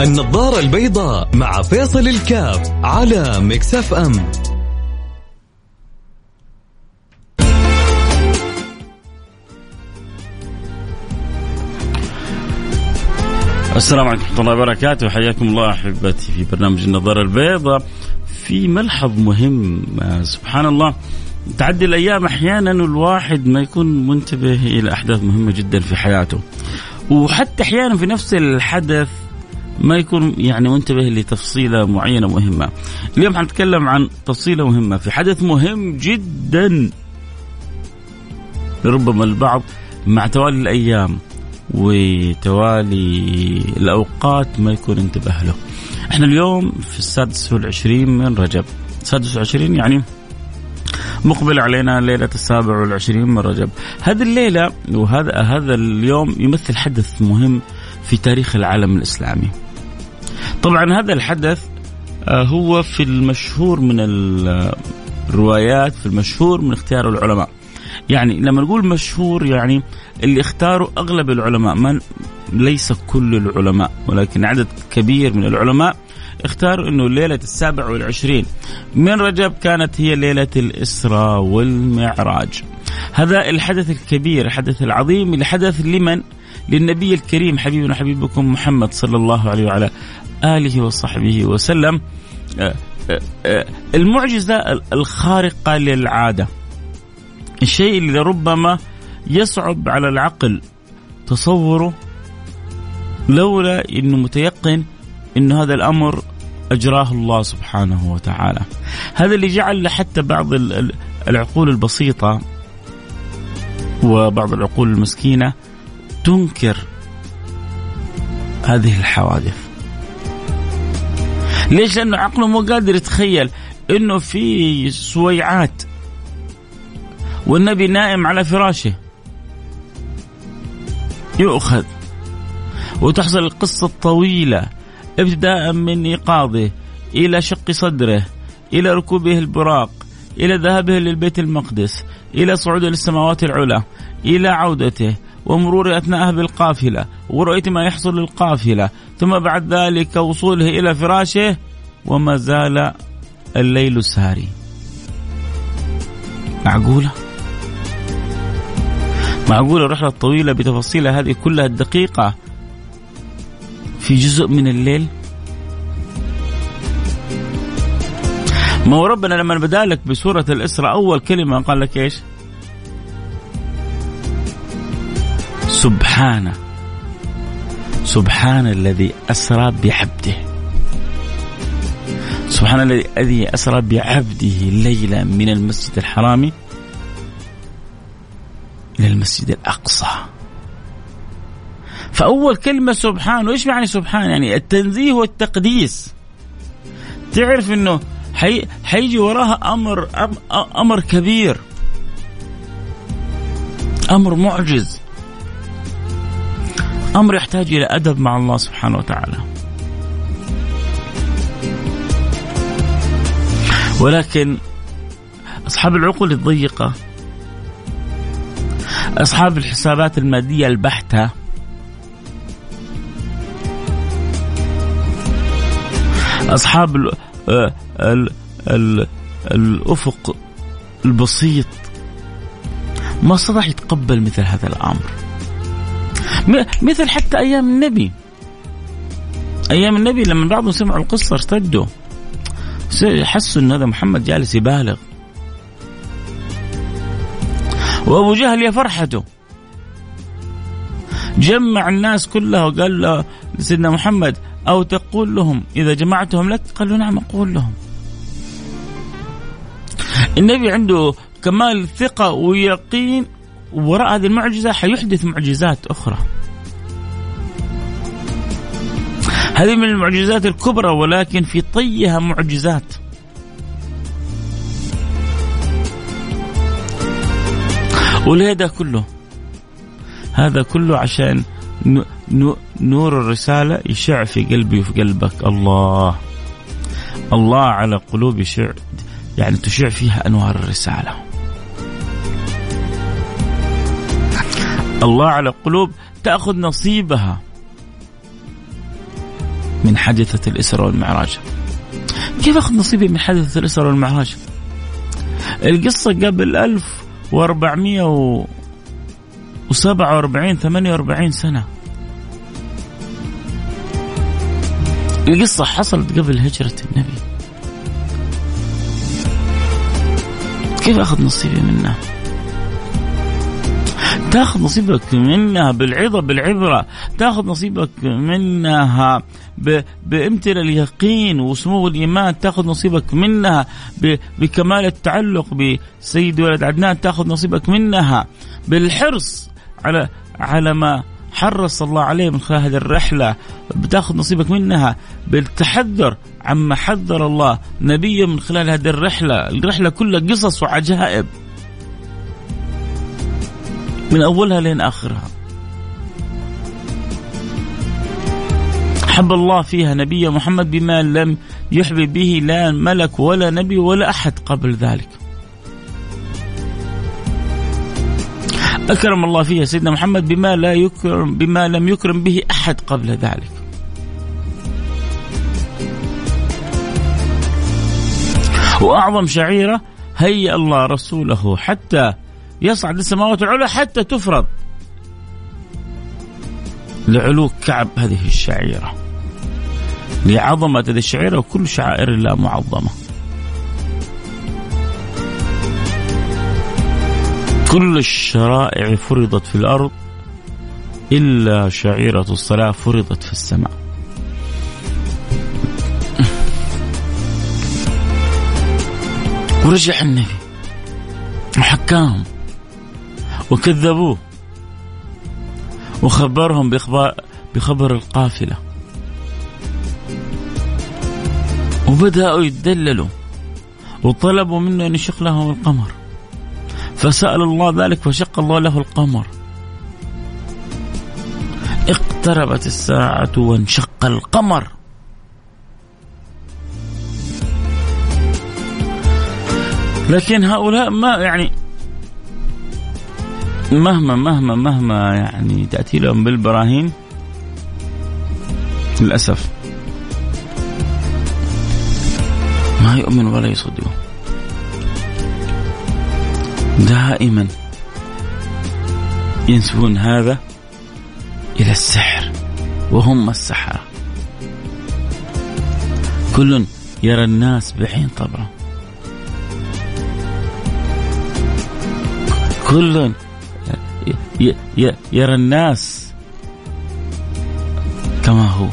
النظارة البيضاء مع فيصل الكاف على مكسف أم. السلام عليكم ورحمة الله وبركاته. حياكم الله أحبتي في برنامج النظارة البيضاء. في ملحظ مهم آه، سبحان الله. تعدي الأيام أحيانا الواحد ما يكون منتبه إلى أحداث مهمة جدا في حياته. وحتى أحيانا في نفس الحدث ما يكون يعني منتبه لتفصيلة معينة مهمة. اليوم حنتكلم عن تفصيلة مهمة في حدث مهم جدا. ربما البعض مع توالي الأيام وتوالي الأوقات ما يكون انتبه له. إحنا اليوم في السادس والعشرين من رجب. السادس والعشرين يعني مقبل علينا ليلة السابع والعشرين من رجب. هذه الليلة وهذا هذا اليوم يمثل حدث مهم في تاريخ العالم الإسلامي طبعا هذا الحدث آه، هو في المشهور من الروايات في المشهور من اختيار العلماء يعني لما نقول مشهور يعني اللي اختاروا أغلب العلماء من ليس كل العلماء ولكن عدد كبير من العلماء اختاروا إنه ليلة السابع والعشرين من رجب كانت هي ليلة الإسراء والمعراج. هذا الحدث الكبير الحدث العظيم اللي حدث لمن؟ للنبي الكريم حبيبنا حبيبكم محمد صلى الله عليه وعلى آله وصحبه وسلم. آه، آه، آه، المعجزة الخارقة للعادة. الشيء اللي ربما يصعب على العقل تصوره لولا إنه متيقن انه هذا الأمر أجراه الله سبحانه وتعالى. هذا اللي جعل حتى بعض العقول البسيطة وبعض العقول المسكينة تنكر هذه الحوادث. ليش؟ لأنه عقله مو قادر يتخيل إنه في سويعات والنبي نائم على فراشه يؤخذ وتحصل القصة الطويلة ابتداء من إيقاظه إلى شق صدره إلى ركوبه البراق إلى ذهابه للبيت المقدس إلى صعوده للسماوات العلى إلى عودته ومرور أثناءها بالقافلة ورؤية ما يحصل للقافلة ثم بعد ذلك وصوله إلى فراشه وما زال الليل ساري. معقولة؟ معقول الرحلة الطويلة بتفاصيلها هذه كلها الدقيقة في جزء من الليل؟ ما هو ربنا لما بدا لك بسورة الإسراء أول كلمة قال لك إيش؟ سبحانه سبحان الذي أسرى بعبده. سبحان الذي أسرى بعبده ليلا من المسجد الحرام إلى المسجد الأقصى. فأول كلمة سبحان وإيش معنى سبحان؟ يعني التنزيه والتقديس. تعرف أنه حي... حيجي وراها أمر أمر كبير أمر معجز. أمر يحتاج إلى أدب مع الله سبحانه وتعالى. ولكن أصحاب العقول الضيقة أصحاب الحسابات المادية البحتة أصحاب ال آه، ال ال الأفق البسيط ما استطاع يتقبل مثل هذا الأمر. مثل حتى أيام النبي. أيام النبي لما بعضهم سمعوا القصة ارتدوا. حسوا أن هذا محمد جالس يبالغ. وأبو جهل يا فرحته جمع الناس كلها وقال له سيدنا محمد أو تقول لهم إذا جمعتهم لك؟ قالوا نعم أقول لهم. النبي عنده كمال ثقة ويقين وراء هذه المعجزة حيحدث معجزات أخرى. هذه من المعجزات الكبرى ولكن في طيها معجزات. وليه ده كله هذا كله عشان نور الرسالة يشع في قلبي وفي قلبك. الله الله على قلوب يشع يعني تشع فيها أنوار الرسالة. الله على قلوب تأخذ نصيبها. من حادثة الإسراء والمعراج. كيف أخذ نصيبي من حادثة الإسراء والمعراج؟ القصة قبل 1447 48 سنة. القصة حصلت قبل هجرة النبي. كيف أخذ نصيبي منها؟ تاخذ نصيبك منها بالعظة بالعبرة. تاخذ نصيبك منها بامتلاء اليقين وسمو الإيمان. تاخذ نصيبك منها بكمال التعلق بسيد ولد عدنان. تاخذ نصيبك منها بالحرص على على ما حرص الله عليه من خلال هذه الرحلة. بتاخذ نصيبك منها بالتحذر عما حذر الله نبيه من خلال هذه الرحلة. الرحلة كلها قصص وعجائب. من أولها لين آخرها. حب الله فيها نبي محمد بما لم يحبب به لا ملك ولا نبي ولا أحد قبل ذلك. أكرم الله فيها سيدنا محمد بما لا يكرم بما لم يكرم به أحد قبل ذلك. وأعظم شعيرة هيأ الله رسوله حتى يصعد السماوات العلى حتى تفرض لعلو كعب هذه الشعيرة. لعظمة هذه الشعيرة وكل شعائر الله معظمة. كل الشرائع فرضت في الأرض إلا شعيرة الصلاة فرضت في السماء. ورجع النبي وحكاهم وكذبوه. وخبرهم بإخبار بخبر القافلة. وبدأوا يتدللوا. وطلبوا منه أن يشق لهم القمر. فسأل الله ذلك فشق الله له القمر. اقتربت الساعة وانشق القمر. لكن هؤلاء ما يعني مهما مهما مهما يعني تأتي لهم بالبراهين للأسف. ما يؤمن ولا يصدق. دائما ينسبون هذا إلى السحر وهم السحرة. كل يرى الناس بعين طبعه كل يرى الناس كما هو.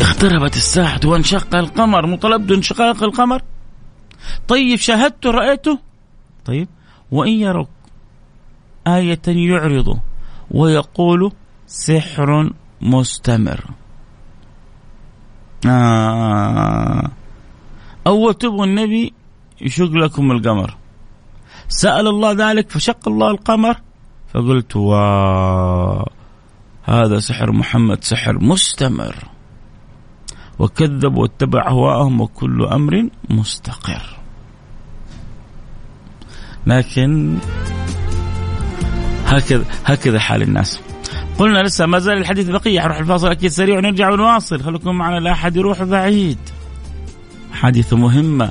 اقتربت الساعة وانشق القمر مطلب انشقاق القمر. طيب شاهدته رأيته؟ طيب. وإن يروا آية يعرضوا ويقول سحر مستمر. آه. أول تبغوا النبي يشق لكم القمر. سأل الله ذلك فشق الله القمر فقلت وا هذا سحر محمد سحر مستمر. وكذب واتبع هواهم وكل أمر مستقر. لكن هكذا هكذا حال الناس. قلنا لسه ما زال الحديث بقية حنروح الفاصل أكيد سريع ونرجع ونواصل. خليكم معنا لا أحد يروح بعيد. حديث مهمة.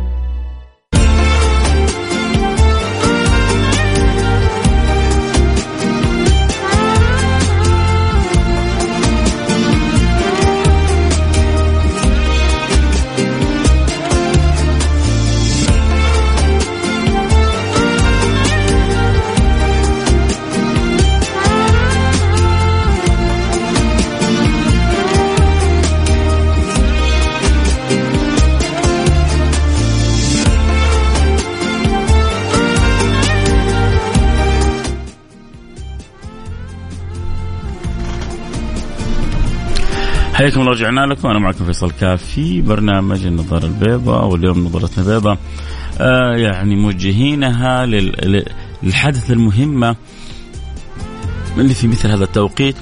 حياكم الله رجعنا لكم. أنا معكم فيصل كاف في برنامج النظارة البيضاء واليوم نظرتنا بيضاء. آه يعني موجهينها للحدث المهمة اللي في مثل هذا التوقيت.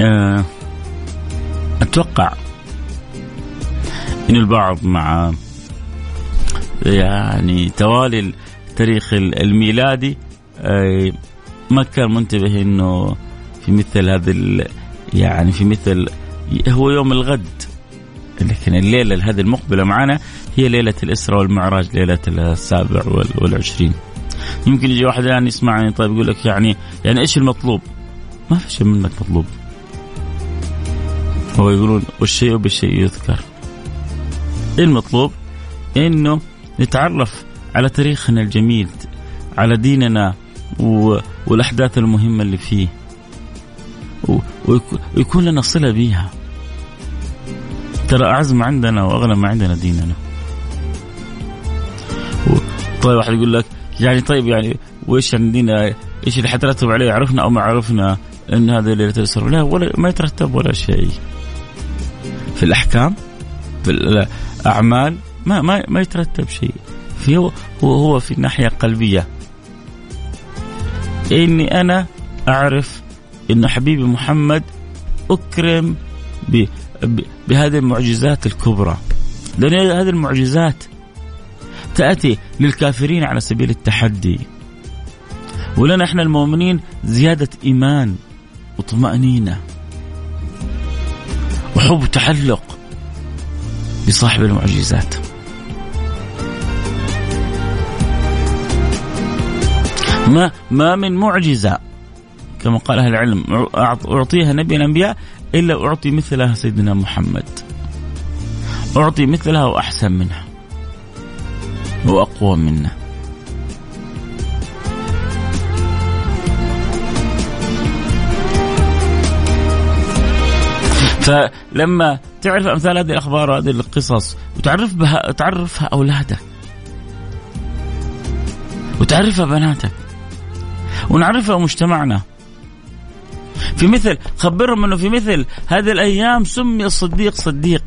آه أتوقع إن البعض مع يعني توالي التاريخ الميلادي آه، ما كان منتبه إنه في مثل هذا يعني في مثل هو يوم الغد. لكن الليلة هذه المقبلة معنا هي ليلة الإسراء والمعراج ليلة السابع والعشرين. يمكن يجي واحد يعني يسمعني طيب يقول لك يعني يعني إيش المطلوب؟ ما في شيء منك مطلوب. هو يقولون والشيء بالشيء يذكر. إيه المطلوب؟ إنه نتعرف على تاريخنا الجميل على ديننا والأحداث المهمة اللي فيه. ويكون لنا صلة بيها. ترى اعز ما عندنا واغلى ما عندنا ديننا. طيب واحد يقول لك يعني طيب يعني وإيش عندنا إيش اللي حترتب عليه؟ عرفنا أو ما عرفنا إن هذا ليله الاسر لا ولا ما يترتب ولا شيء. في الأحكام في الأعمال ما ما ما يترتب شيء. في هو هو في الناحيه القلبيه إني أنا أعرف ان حبيبي محمد أكرم بهذه المعجزات الكبرى. لأن هذه المعجزات تأتي للكافرين على سبيل التحدي. ولنا إحنا المؤمنين زيادة إيمان وطمأنينة وحب تعلق بصاحب المعجزات. ما ما من معجزة. كما قال أهل العلم أعطيها نبي الأنبياء إلا أعطي مثلها سيدنا محمد. أعطي مثلها وأحسن منها. وأقوى منها. فلما تعرف أمثال هذه الأخبار وهذه القصص وتعرف بها تعرفها أولادك وتعرفها بناتك ونعرفها مجتمعنا في مثل خبرهم إنه في مثل هذه الأيام سمي الصديق صديق.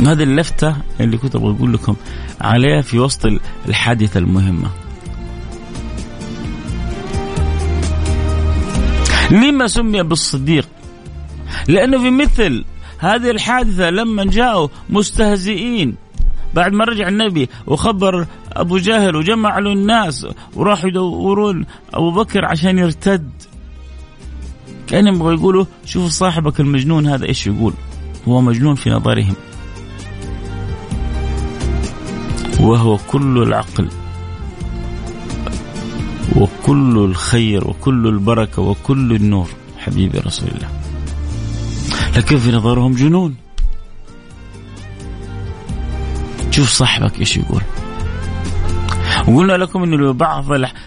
هذه اللفتة اللي كنت أبغى أقول لكم عليها في وسط الحادثة المهمة. لما سمي بالصديق؟ لأنه في مثل هذه الحادثة لما جاءوا مستهزئين. بعد ما رجع النبي وخبر أبو جهل وجمع له الناس وراحوا يدورون أبو بكر عشان يرتد. كأنهم يبغوا يقولوا شوفوا صاحبك المجنون هذا إيش يقول؟ هو مجنون في نظرهم. وهو كل العقل وكل الخير وكل البركة وكل النور. حبيبي رسول الله. لكن في نظرهم جنون؟ شوف صاحبك إيش يقول. وقلنا لكم إنه بعض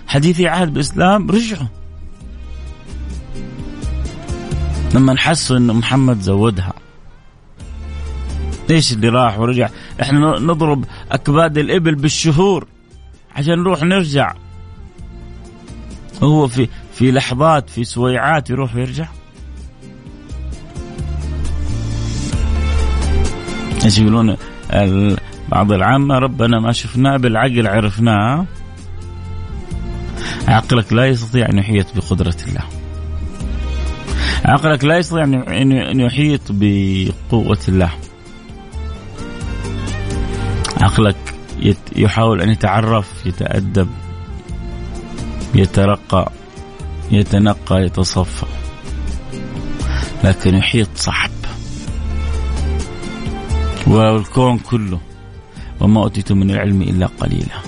حديثي عهد بالاسلام رجعوا. لما حسوا انه محمد زودها. إيش اللي راح ورجع؟ إحنا نضرب أكباد الإبل بالشهور عشان نروح نرجع. هو في في لحظات في سويعات يروح ويرجع. إيش يقولون؟ بعض العامة ربنا ما شفناه بالعقل عرفناه. عقلك لا يستطيع أن يحيط بقدرة الله. عقلك لا يستطيع أن يحيط بقوة الله. عقلك يحاول أن يتعرف يتأدب يترقى يتنقى يتصفى. لكن يحيط صعب والكون كله. وما أوتيتم من العلم إلا قليلا.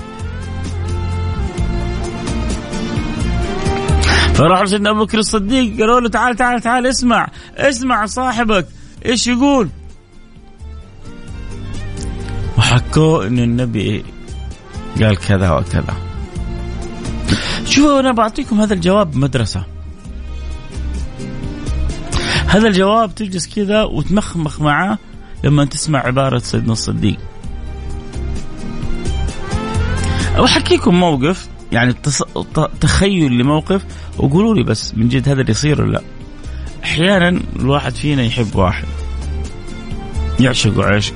فراح سيدنا أبو بكر الصديق قالوا له تعال تعال تعال اسمع اسمع صاحبك إيش يقول؟ وحكوا إن النبي قال كذا وكذا. شوفوا أنا بعطيكم هذا الجواب مدرسه هذا الجواب تجلس كذا وتمخمخ معاه لما تسمع عبارة سيدنا الصديق. أحكيكم موقف يعني تخيل لموقف وقولوا لي بس من جد هذا اللي يصير ولا لا. أحيانا الواحد فينا يحب واحد. يعشق عشق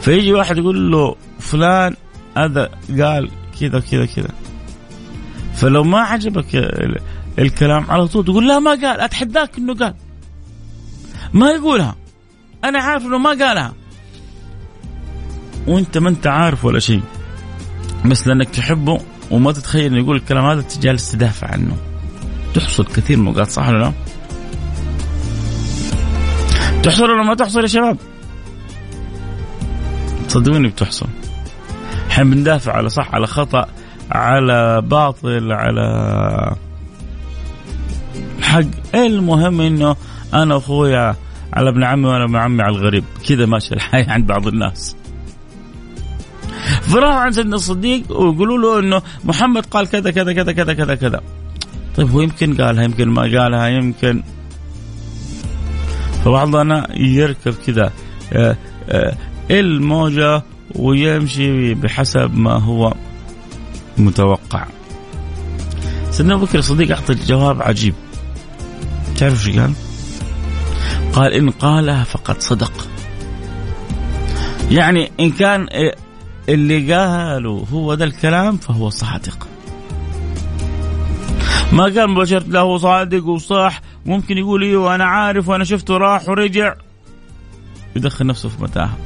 فيجي واحد يقول له فلان هذا قال كذا كذا كذا. فلو ما عجبك الكلام على طول تقول لا ما قال أتحداك إنه قال. ما يقولها. أنا عارف إنه ما قالها. وأنت ما أنت عارف ولا شيء. بس لأنك تحبه وما تتخيل إنه يقول الكلام هذا جالس تدافع عنه. تحصل كثير الاوقات صح ولا لا؟ تحصل ولا ما تحصل يا شباب؟ صدقوني بتحصل. إحنا بندافع على صح على خطأ على باطل على حق. المهم إنه أنا اخويا على ابن عمي وأنا ابن عمي على الغريب. كذا ماشي الحياة عند بعض الناس. فراحوا عند سيدنا الصديق ويقولوا له إنه محمد قال كذا كذا كذا كذا كذا كذا. طيب هو يمكن قالها يمكن ما قالها يمكن. فبعضنا يركب كذا آه، آه، الموجة ويمشي بحسب ما هو متوقع. سيدنا أبو بكر الصديق أعطى جواب عجيب. تعرف شو قال؟ قال إن قالها فقد صدق. يعني إن كان اللي قالوا هو ذا الكلام فهو صادق. ما قال مباشرة لا هو صادق وصح ممكن يقول أيوه وأنا عارف وأنا شفته راح ورجع. يدخل نفسه في متاهة.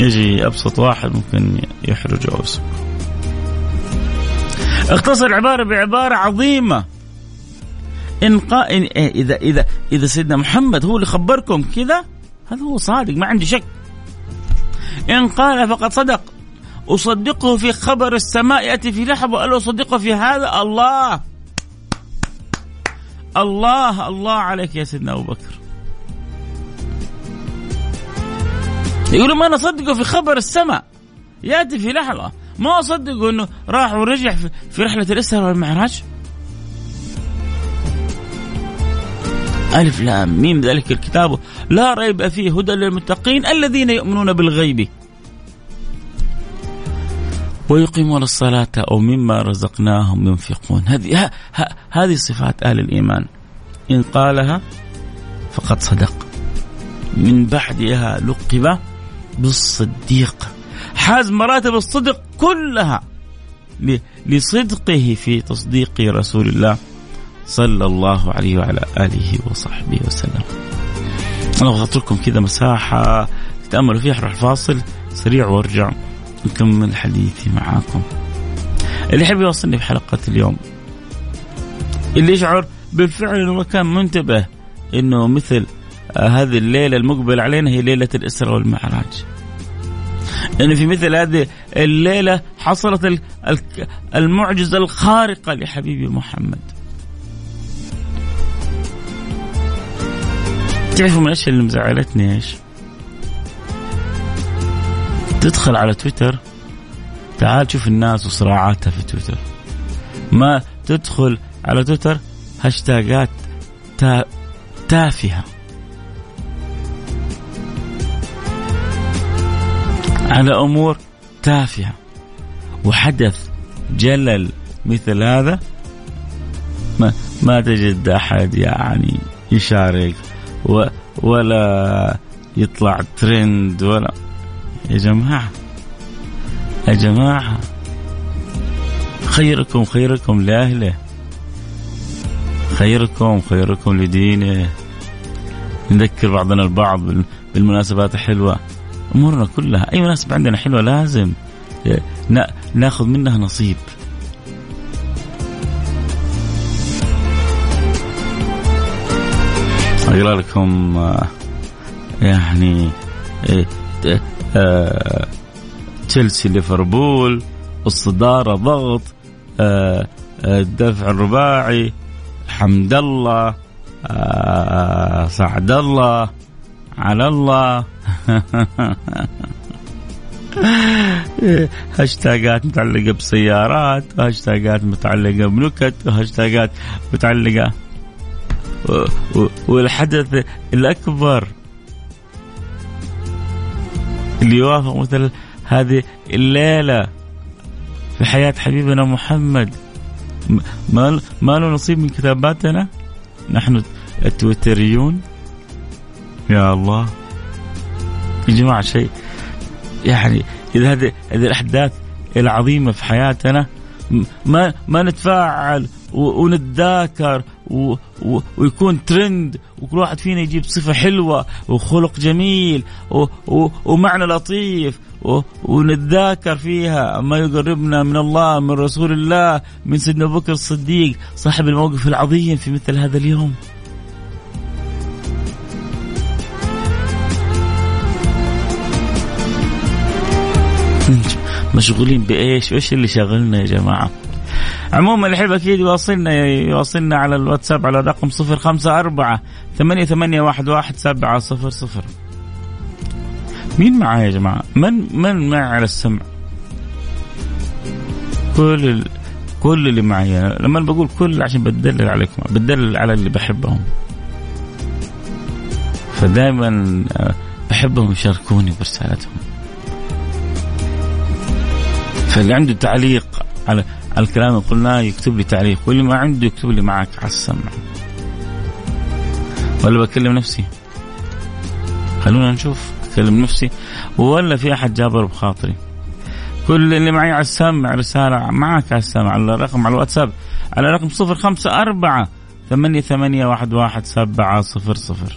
يجي أبسط واحد ممكن يحرج أو اختصر العباره بعبارة عظيمة. إن قا... إن... إذا إذا إذا سيدنا محمد هو اللي خبركم كذا هذا هو صادق ما عندي شك. إن قال فقد صدق. أصدقه في خبر السماء يأتي في لحظة وقال أصدقه في هذا؟ الله. الله الله عليك يا سيدنا أبو بكر. يقولوا ما نصدقه في خبر السماء. يأتي في لحظة. ما أصدقه إنه راح ورجع في رحلة الاسراء والمعراج؟ ألف لام ميم ذلك الكتاب. لا ريب فيه هدى للمتقين الذين يؤمنون بالغيب. ويقيمون الصلاة أو مما رزقناهم ينفقون. هذه هذه صفات أهل الإيمان. إن قالها فقد صدق. من بعدها لقب بالصديق. حاز مراتب الصدق كلها لصدقه في تصديق رسول الله. صلى الله عليه وعلى آله وصحبه وسلم أنا أترككم كذا مساحة تتأملوا فيها راح فاصل سريع وارجع نكمل حديثي معاكم اللي يحب يوصلني في حلقة اليوم اللي يشعر بالفعل إنه كان منتبه إنه مثل هذه الليلة المقبل علينا هي ليلة الإسراء والمعراج. إنه في مثل هذه الليلة حصلت المعجزة الخارقة لحبيبي محمد. تعرفوا من الاشياء اللي مزعلتني؟ إيش؟ تدخل على تويتر. تعال شوف الناس وصراعاتها في تويتر. ما تدخل على تويتر هاشتاجات تا... تافهة. على أمور تافهة. وحدث جلل مثل هذا. ما, ما تجد أحد يعني يشارك. و ولا يطلع ترند ولا. يا جماعة يا جماعة خيركم خيركم لأهله. خيركم خيركم لدينه. نذكر بعضنا البعض بالمناسبات الحلوة أمورنا كلها أي مناسبة عندنا حلوة لازم. ناخذ منها نصيب. أقرأ لكم آه، يعني آه، آه، تشيلسي ليفربول الصدارة ضغط الدفع الرباعي حمد الله آه سعد الله على الله. هاشتاجات متعلقة بسيارات هاشتاجات متعلقة بنكت وهاشتاجات متعلقة والحدث الأكبر اللي يوافق مثل هذه الليلة في حياة حبيبنا محمد. ما ما له نصيب من كتاباتنا؟ نحن التويتريون. يا الله. يا جماعة شيء يعني إذا هذه هذه الأحداث العظيمة في حياتنا ما ما نتفاعل ونتذاكر و... و... ويكون ترند وكل واحد فينا يجيب صفة حلوة وخلق جميل و... و... ومعنى لطيف و... ونتذاكر فيها ما يقربنا من الله من رسول الله من سيدنا أبو بكر الصديق صاحب الموقف العظيم في مثل هذا اليوم مشغولين بإيش؟ وايش اللي شاغلنا يا جماعة؟ عموما اللي يحب أكيد يواصلنا يواصلنا على الواتساب على الرقم 054 ثمانية ثمانية واحد واحد سبعة صفر صفر مين معايا يا جماعة؟ من من معي على السمع؟ كل ال... كل اللي معي لما بقول كل عشان بدلل عليكم بدلل على اللي بحبهم فدائما آه، بحبهم يشاركوني برسالتهم فاللي عنده تعليق على الكلام اللي قلناه يكتب لي تعليق واللي ما عنده يكتب لي معك على السمع. ولا بكلم نفسي. خلونا نشوف بكلم نفسي. ولا في أحد جابر بخاطري. كل اللي معي على السمع رسالة معك على السمع على الرقم على الواتساب على رقم صفر خمسة أربعة ثمانية ثمانية واحد واحد سبعة صفر صفر.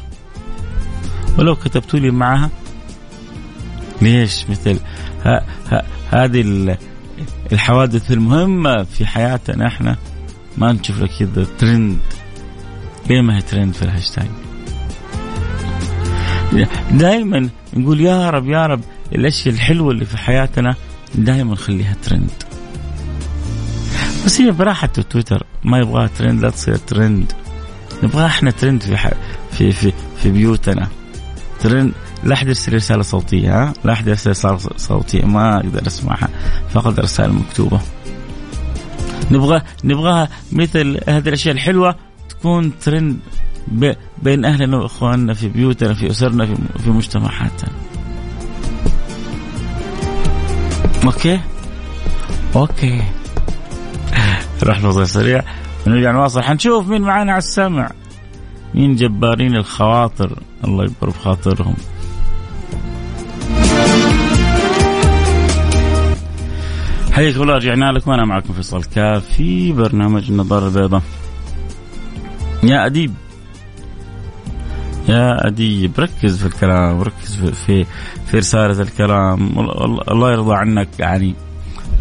ولو كتبتوا لي معها ليش مثل هذه الحوادث المهمة في حياتنا إحنا ما نشوف لك كذا ترند ليه ما هي ترند في الهاشتاج؟ دائما نقول يا رب يا رب الأشياء الحلوة اللي في حياتنا دائما نخليها ترند بس هي براحة تويتر ما يبغاها ترند لا تصير ترند نبغاها إحنا ترند في في في في بيوتنا. ترند لا أحد يرسل رسالة صوتية ها؟ لا أحد يرسل رسالة صوتية ما أقدر أسمعها فقط رسائل مكتوبة. نبغى نبغاها مثل هذه الأشياء الحلوة تكون ترند بين أهلنا وإخواننا في بيوتنا في أسرنا في, في مجتمعاتنا. Okay؟ Okay. راح نوصل سريع ونرجع نواصل. حنشوف مين معانا على السمع. مين جبارين الخواطر؟ الله يكبر بخاطرهم حياكم الله رجعنا لكم. أنا معكم فيصل كاف في برنامج النظاره البيضاء يا أديب. يا أديب ركز في الكلام ركز في في, في رسالة الكلام. الله يرضى عنك يعني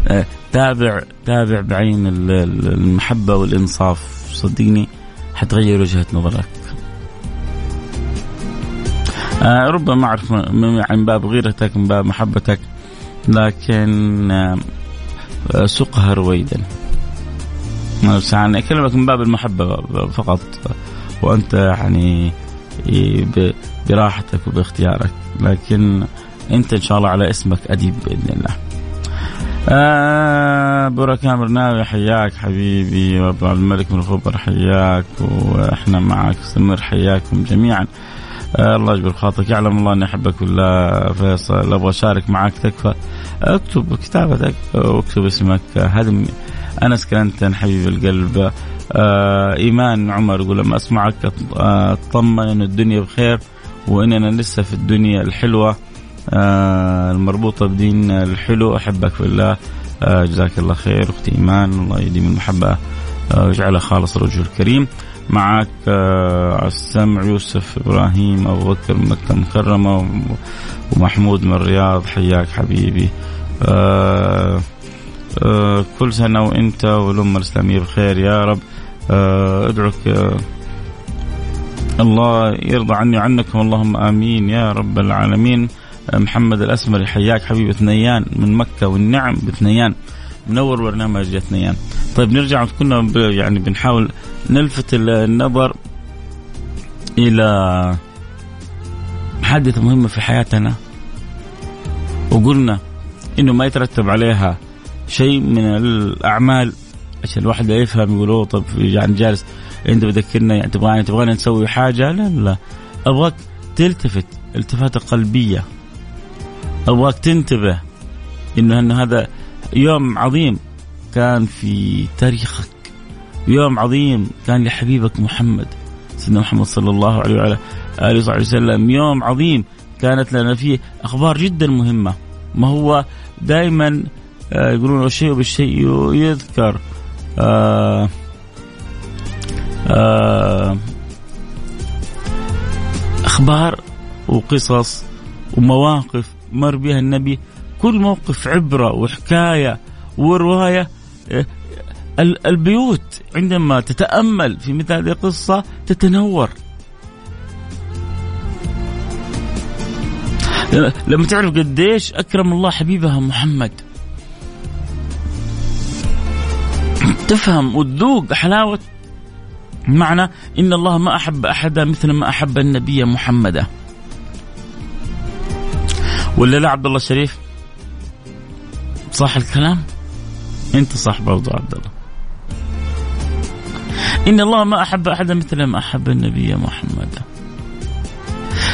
آه، تابع تابع بعين المحبة والإنصاف. صدقني حتغير وجهة نظرك. آه ربما أعرف من باب غيرتك من باب محبتك لكن آه سقها رويدا يعني أكلمك من باب المحبة فقط وأنت يعني براحتك وباختيارك لكن أنت إن شاء الله على اسمك أديب بإذن الله. آه بركان برناوي حياك حبيبي وابو عبد الملك من الخبر حياك وإحنا معك سمر حياكم جميعا. آه الله يجبر خاطرك. يعلم الله أني أحبك. بالله فيصل أبغى أشارك معك تكفى. اكتب كتابتك واكتب اسمك. هذا أنس كلنتن حبيب القلب. آه إيمان عمر يقول لما أسمعك أطمن إن الدنيا بخير وإننا لسه في الدنيا الحلوة. آه المربوطة بدين الحلو. أحبك في الله. آه جزاك الله خير. أختي إيمان الله يديم المحبه آه، ويجعلها خالص الوجه الكريم. معك آه، السمع يوسف إبراهيم أبو بكر من مكه المكرمه ومحمود من الرياض حياك حبيبي. آه آه كل سنة وإنت والأمة الإسلامية بخير يا رب. أدعوك الله يرضى عني وعنكم. اللهم آمين يا رب العالمين. محمد الأسمري حياك حبيبي ثنيان من مكة والنعم بثنيان منور برنامج ثنيان طيب نرجع كنا يعني بنحاول نلفت النظر إلى حادثة مهمة في حياتنا وقلنا إنه ما يترتب عليها شيء من الأعمال. عشان الواحد يفهم يقول طب يعني جالس أنت بذكرنا يعني تبغاني تبغانا نسوي حاجة؟ لا لا أبغاك تلتفت التفاته قلبية. أبغاك تنتبه إنه هذا يوم عظيم كان في تاريخك. يوم عظيم كان لحبيبك محمد سيدنا محمد صلى الله عليه وعلى آله وصحبه وسلم. يوم عظيم كانت لنا فيه أخبار جدا مهمة. ما هو؟ دائما آه، يقولون الشيء بالشيء يذكر آه، آه أخبار وقصص ومواقف مر بها النبي كل موقف عبرة وحكاية ورواية آه، البيوت عندما تتأمل في مثل هذه القصة تتنور. لما تعرف قديش أكرم الله حبيبها محمد. تفهم وتذوق حلاوة معنى إن الله ما أحب أحدا مثل ما أحب النبي محمدا ولا لا عبد الله الشريف؟ صح الكلام؟ أنت صح برضو عبد الله إن الله ما أحب احدا مثل ما أحب النبي محمدا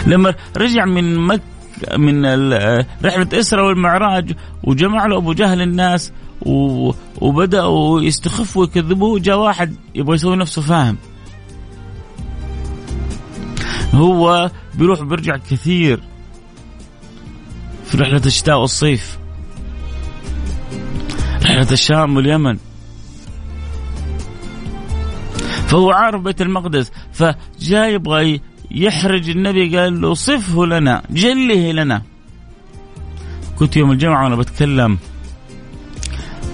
لما رجع من مكه من رحلة إسرى والمعراج وجمع له أبو جهل الناس وبدأوا يستخفوا ويكذبوه جاء واحد يبغى يسوي نفسه فاهم. هو بيروح بيرجع كثير في رحلة الشتاء والصيف. رحلة الشام واليمن. فهو عارف بيت المقدس فجاء يبغى يحرج النبي قال له صفه لنا جله لنا. كنت يوم الجمعة وأنا بتكلم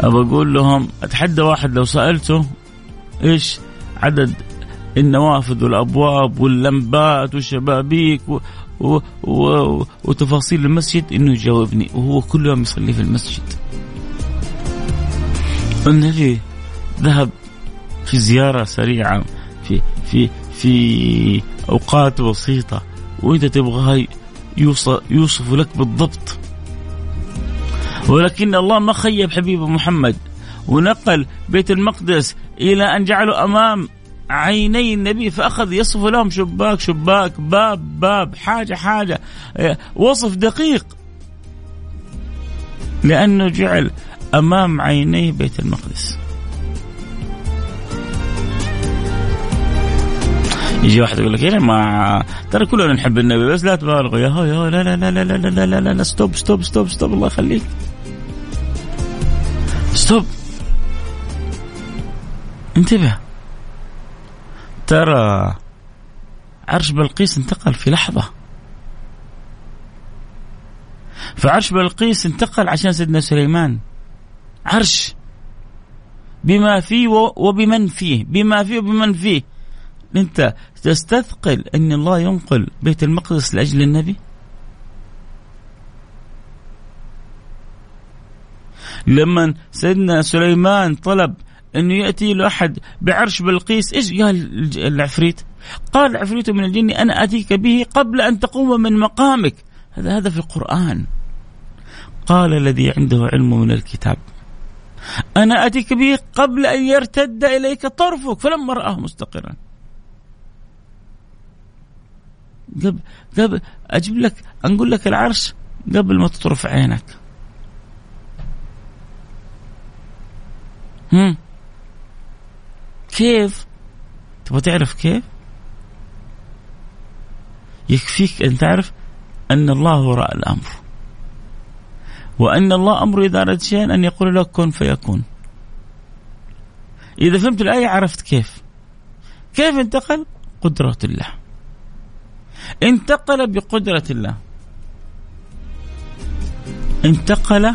بقول لهم أتحدى واحد لو سألته إيش عدد النوافذ والأبواب واللمبات والشبابيك. وتفاصيل المسجد؟ إنه يجاوبني وهو كل يوم يصلي في المسجد. النبي ذهب في زيارة سريعة في في في أوقات بسيطة وانت تبغى يوصف, يوصف لك بالضبط. ولكن الله ما خيب حبيبه محمد ونقل بيت المقدس إلى أن جعله أمام عيني النبي فأخذ يصف لهم شباك شباك باب باب حاجة حاجة وصف دقيق. لأنه جعل أمام عيني بيت المقدس. يجي واحد يقول لك يا ما ترى كلنا نحب النبي بس لا تبالغوا. يا هو يا لا لا لا لا لا لا لا لا لا stop stop stop stop الله يخليك. Stop. انتبه. ترى عرش بلقيس انتقل في لحظة. فعرش بلقيس انتقل عشان سيدنا سليمان. عرش. بما فيه وبمن فيه. بما فيه وبمن فيه. أنت تستثقل أن الله ينقل بيت المقدس لأجل النبي؟ لما سيدنا سليمان طلب انه يأتي له أحد بعرش بلقيس إيش قال العفريت؟ قال العفريت من الجن أنا آتيك به قبل أن تقوم من مقامك. هذا هذا في القرآن. قال الذي عنده علم من الكتاب. أنا أتيك به قبل أن يرتد إليك طرفك فلما راه مستقرا. قبل قبل أجيب لك نقول لك العرش قبل ما تطرف عينك. هم؟ كيف؟ تبغى تعرف كيف؟ يكفيك أن تعرف أن الله وراء الأمر. وأن الله أمره إذا أراد شيئا أن يقول له كن فيكون. إذا فهمت الآية عرفت كيف. كيف انتقل؟ قدرة الله. انتقل بقدرة الله. انتقل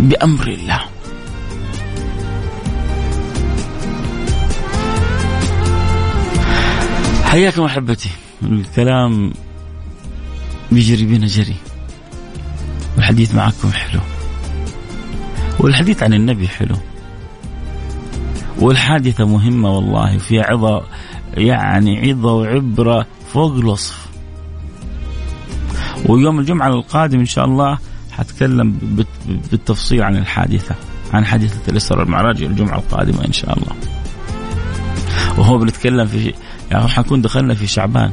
بأمر الله. حياكم أحبتي. الكلام بيجري بينا جري والحديث معكم حلو. والحديث عن النبي حلو. والحادثة مهمة والله وفيها عظة يعني عظة وعبرة فوق الوصف. ويوم الجمعة القادم إن شاء الله حتكلم بالتفصيل عن الحادثة عن حادثة الإسراء والمعراج الجمعة القادمة إن شاء الله. وهو بنتكلم في يعني حنكون دخلنا في شعبان.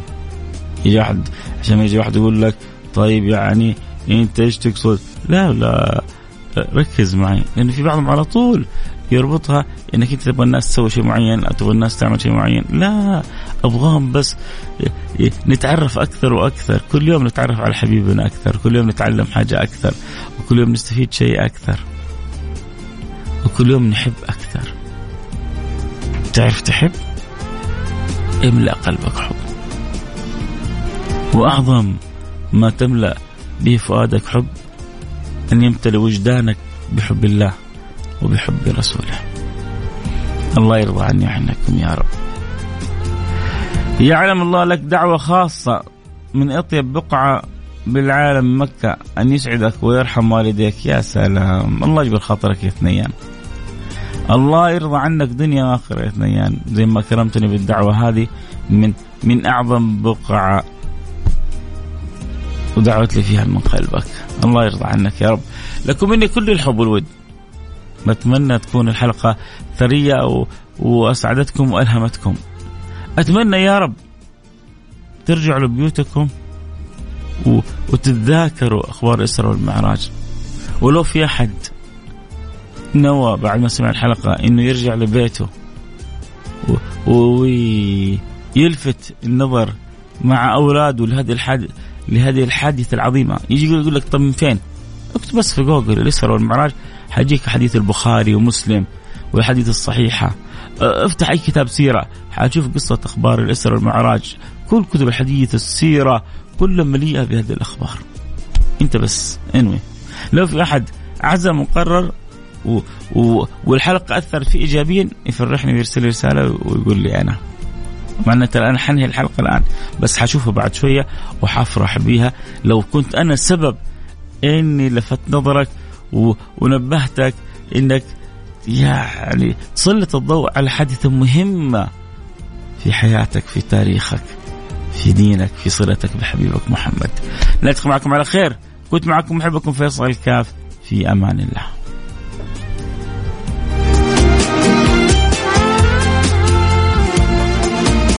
يجي واحد عشان يجي واحد يقول لك طيب يعني انت إيش تقصد؟ لا لا ركز معي لأن في بعضهم على طول يربطها إنك أنت تبغى الناس تسوي شيء معين أو تبغى الناس تعمل شيء معين. لا أبغاهم بس نتعرف أكثر وأكثر. كل يوم نتعرف على حبيبنا أكثر كل يوم نتعلم حاجة أكثر وكل يوم نستفيد شيء أكثر وكل يوم نحب أكثر. تعرف تحب؟ املأ قلبك حب. وأعظم ما تملأ به فؤادك حب أن يمتلئ وجدانك بحب الله وبحب رسوله. الله يرضى عني وعنكم يا رب. يعلم الله لك دعوة خاصة من أطيب بقعة بالعالم مكة أن يسعدك ويرحم والديك. يا سلام. الله يجبر خاطرك يا ثنيان الله يرضى عنك دنيا وآخرة يا ثنيان زي ما كرمتني بالدعوة هذه من من أعظم بقعة ودعوت لي فيها من قلبك الله يرضى عنك يا رب. لكم مني كل الحب والود. بتمنى تكون الحلقة ثرية وأسعدتكم وألهمتكم. أتمنى يا رب ترجعوا لبيوتكم وتتذاكروا أخبار الإسراء والمعراج. ولو في أحد نوى بعد ما سمع الحلقة إنه يرجع لبيته ويلفت النظر مع أولاده لهذه الحادثة لهذه الحادثة العظيمة. يجي يقول لك طب من فين؟ اكتب بس في جوجل الإسراء والمعراج. حيجيك حديث البخاري ومسلم والحديث الصحيحة. افتح أي كتاب سيرة. حتشوف قصة أخبار الإسراء والمعراج. كل كتب الحديث السيرة كلها مليئة بهذه الأخبار. أنت بس أنوي. لو في أحد عزم وقرر و... و... والحلقة أثرت فيه إيجابيا يفرحني ويرسل لي رسالة ويقول لي أنا. مع أن ترى أنا حنهي الحلقة الآن. بس حشوفها بعد شوية وحفرح بيها. لو كنت أنا السبب إني لفت نظرك و... ونبهتك إنك يعني تسلط الضوء على حادثة مهمة في حياتك في تاريخك في دينك في صلتك بحبيبك محمد. نلتقي معكم على خير. كنت معكم محبكم فيصل الكاف. في أمان الله.